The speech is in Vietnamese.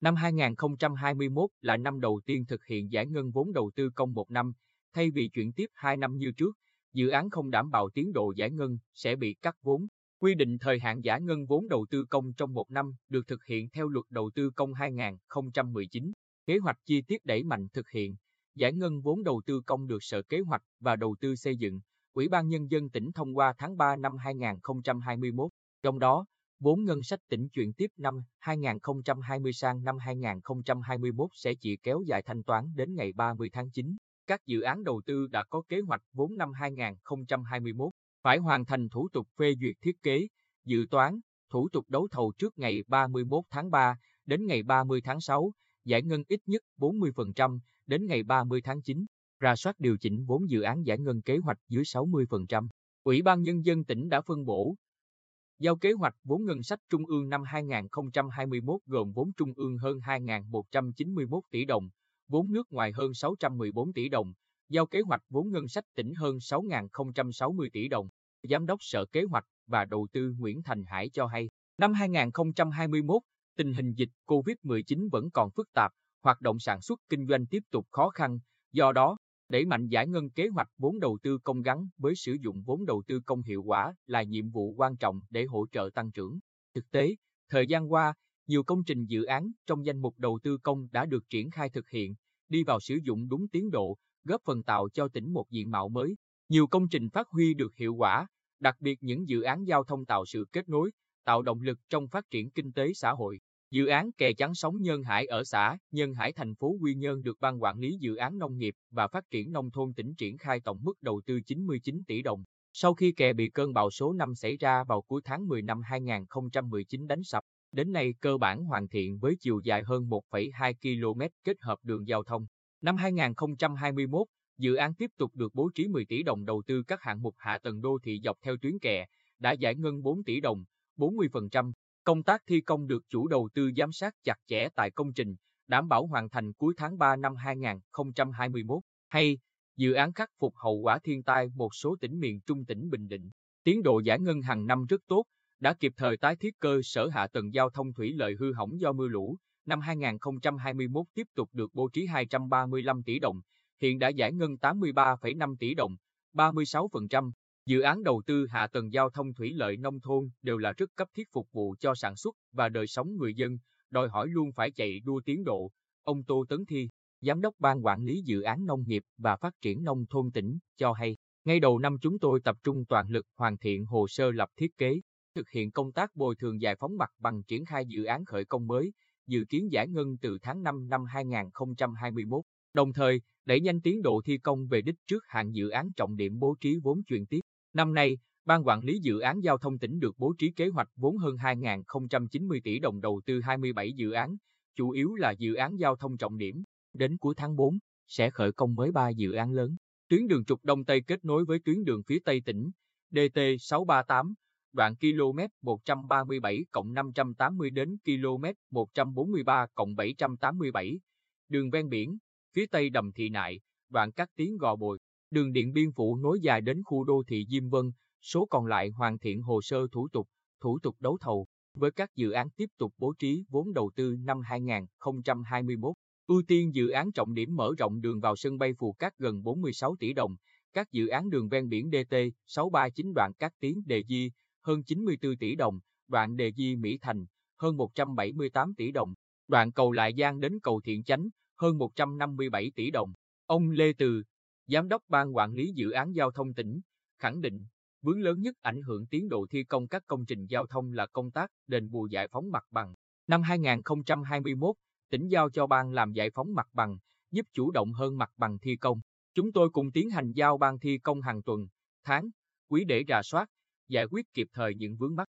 Năm 2021 là năm đầu tiên thực hiện giải ngân vốn đầu tư công một năm, thay vì chuyển tiếp 2 năm như trước, dự án không đảm bảo tiến độ giải ngân sẽ bị cắt vốn. Quy định thời hạn giải ngân vốn đầu tư công trong một năm được thực hiện theo luật đầu tư công 2019. Kế hoạch chi tiết đẩy mạnh thực hiện. Giải ngân vốn đầu tư công được Sở Kế hoạch và Đầu tư xây dựng, Ủy ban Nhân dân tỉnh thông qua tháng 3 năm 2021. Trong đó, vốn ngân sách tỉnh chuyển tiếp năm 2020 sang năm 2021 sẽ chỉ kéo dài thanh toán đến ngày 30 tháng 9. Các dự án đầu tư đã có kế hoạch vốn năm 2021 phải hoàn thành thủ tục phê duyệt thiết kế, dự toán, thủ tục đấu thầu trước ngày 31 tháng 3 đến ngày 30 tháng 6, giải ngân ít nhất 40% đến ngày 30 tháng 9, ra soát điều chỉnh vốn dự án giải ngân kế hoạch dưới 60%. Ủy ban Nhân dân tỉnh đã phân bổ, Giao kế hoạch vốn ngân sách trung ương năm 2021 gồm vốn trung ương hơn 2.191 tỷ đồng, vốn nước ngoài hơn 614 tỷ đồng, giao kế hoạch vốn ngân sách tỉnh hơn 6.060 tỷ đồng. Giám đốc Sở Kế hoạch và Đầu tư Nguyễn Thành Hải cho hay, năm 2021, tình hình dịch COVID-19 vẫn còn phức tạp, hoạt động sản xuất kinh doanh tiếp tục khó khăn, do đó, đẩy mạnh giải ngân kế hoạch vốn đầu tư công gắn với sử dụng vốn đầu tư công hiệu quả là nhiệm vụ quan trọng để hỗ trợ tăng trưởng. Thực tế, thời gian qua, nhiều công trình dự án trong danh mục đầu tư công đã được triển khai thực hiện, đi vào sử dụng đúng tiến độ, góp phần tạo cho tỉnh một diện mạo mới. Nhiều công trình phát huy được hiệu quả, đặc biệt những dự án giao thông tạo sự kết nối, tạo động lực trong phát triển kinh tế xã hội. Dự án kè chắn sóng Nhân Hải ở xã Nhân Hải thành phố Quy Nhơn được Ban Quản lý Dự án Nông nghiệp và Phát triển Nông thôn tỉnh triển khai tổng mức đầu tư 99 tỷ đồng. Sau khi kè bị cơn bão số 5 xảy ra vào cuối tháng 10 năm 2019 đánh sập, đến nay cơ bản hoàn thiện với chiều dài hơn 1,2 km kết hợp đường giao thông. Năm 2021, dự án tiếp tục được bố trí 10 tỷ đồng đầu tư các hạng mục hạ tầng đô thị dọc theo tuyến kè, đã giải ngân 4 tỷ đồng, 40%. Công tác thi công được chủ đầu tư giám sát chặt chẽ tại công trình, đảm bảo hoàn thành cuối tháng 3 năm 2021. Hay, dự án khắc phục hậu quả thiên tai một số tỉnh miền Trung tỉnh Bình Định. Tiến độ giải ngân hàng năm rất tốt, đã kịp thời tái thiết cơ sở hạ tầng giao thông thủy lợi hư hỏng do mưa lũ. Năm 2021 tiếp tục được bố trí 235 tỷ đồng, hiện đã giải ngân 83,5 tỷ đồng, 36%. Dự án đầu tư hạ tầng giao thông thủy lợi nông thôn đều là rất cấp thiết phục vụ cho sản xuất và đời sống người dân, đòi hỏi luôn phải chạy đua tiến độ. Ông Tô Tấn Thi, Giám đốc Ban Quản lý Dự án Nông nghiệp và Phát triển Nông thôn tỉnh, cho hay, ngay đầu năm chúng tôi tập trung toàn lực hoàn thiện hồ sơ lập thiết kế, thực hiện công tác bồi thường giải phóng mặt bằng triển khai dự án khởi công mới, dự kiến giải ngân từ tháng 5 năm 2021, đồng thời đẩy nhanh tiến độ thi công về đích trước hạn dự án trọng điểm bố trí vốn chuyển tiếp. Năm nay, Ban quản lý dự án giao thông tỉnh được bố trí kế hoạch vốn hơn 2.090 tỷ đồng đầu tư 27 dự án, chủ yếu là dự án giao thông trọng điểm. Đến cuối tháng 4, sẽ khởi công mới 3 dự án lớn. Tuyến đường trục Đông Tây kết nối với tuyến đường phía Tây tỉnh, DT 638, đoạn km 137 580 đến km 143 787. Đường ven biển, phía Tây Đầm Thị Nại, đoạn cắt tiếng Gò Bồi, Đường Điện Biên Phủ nối dài đến khu đô thị Diêm Vân, số còn lại hoàn thiện hồ sơ thủ tục, thủ tục đấu thầu, với các dự án tiếp tục bố trí vốn đầu tư năm 2021. Ưu tiên dự án trọng điểm mở rộng đường vào sân bay Phù Cát gần 46 tỷ đồng, các dự án đường ven biển DT 639 đoạn Cát Tiến Đề Di hơn 94 tỷ đồng, đoạn Đề Di Mỹ Thành hơn 178 tỷ đồng, đoạn cầu Lại Giang đến cầu Thiện Chánh hơn 157 tỷ đồng. Ông Lê Từ, Giám đốc Ban Quản lý Dự án Giao thông tỉnh, khẳng định, vướng lớn nhất ảnh hưởng tiến độ thi công các công trình giao thông là công tác đền bù giải phóng mặt bằng. Năm 2021, tỉnh giao cho ban làm giải phóng mặt bằng, giúp chủ động hơn mặt bằng thi công. Chúng tôi cùng tiến hành giao ban thi công hàng tuần, tháng, quý để rà soát, giải quyết kịp thời những vướng mắc.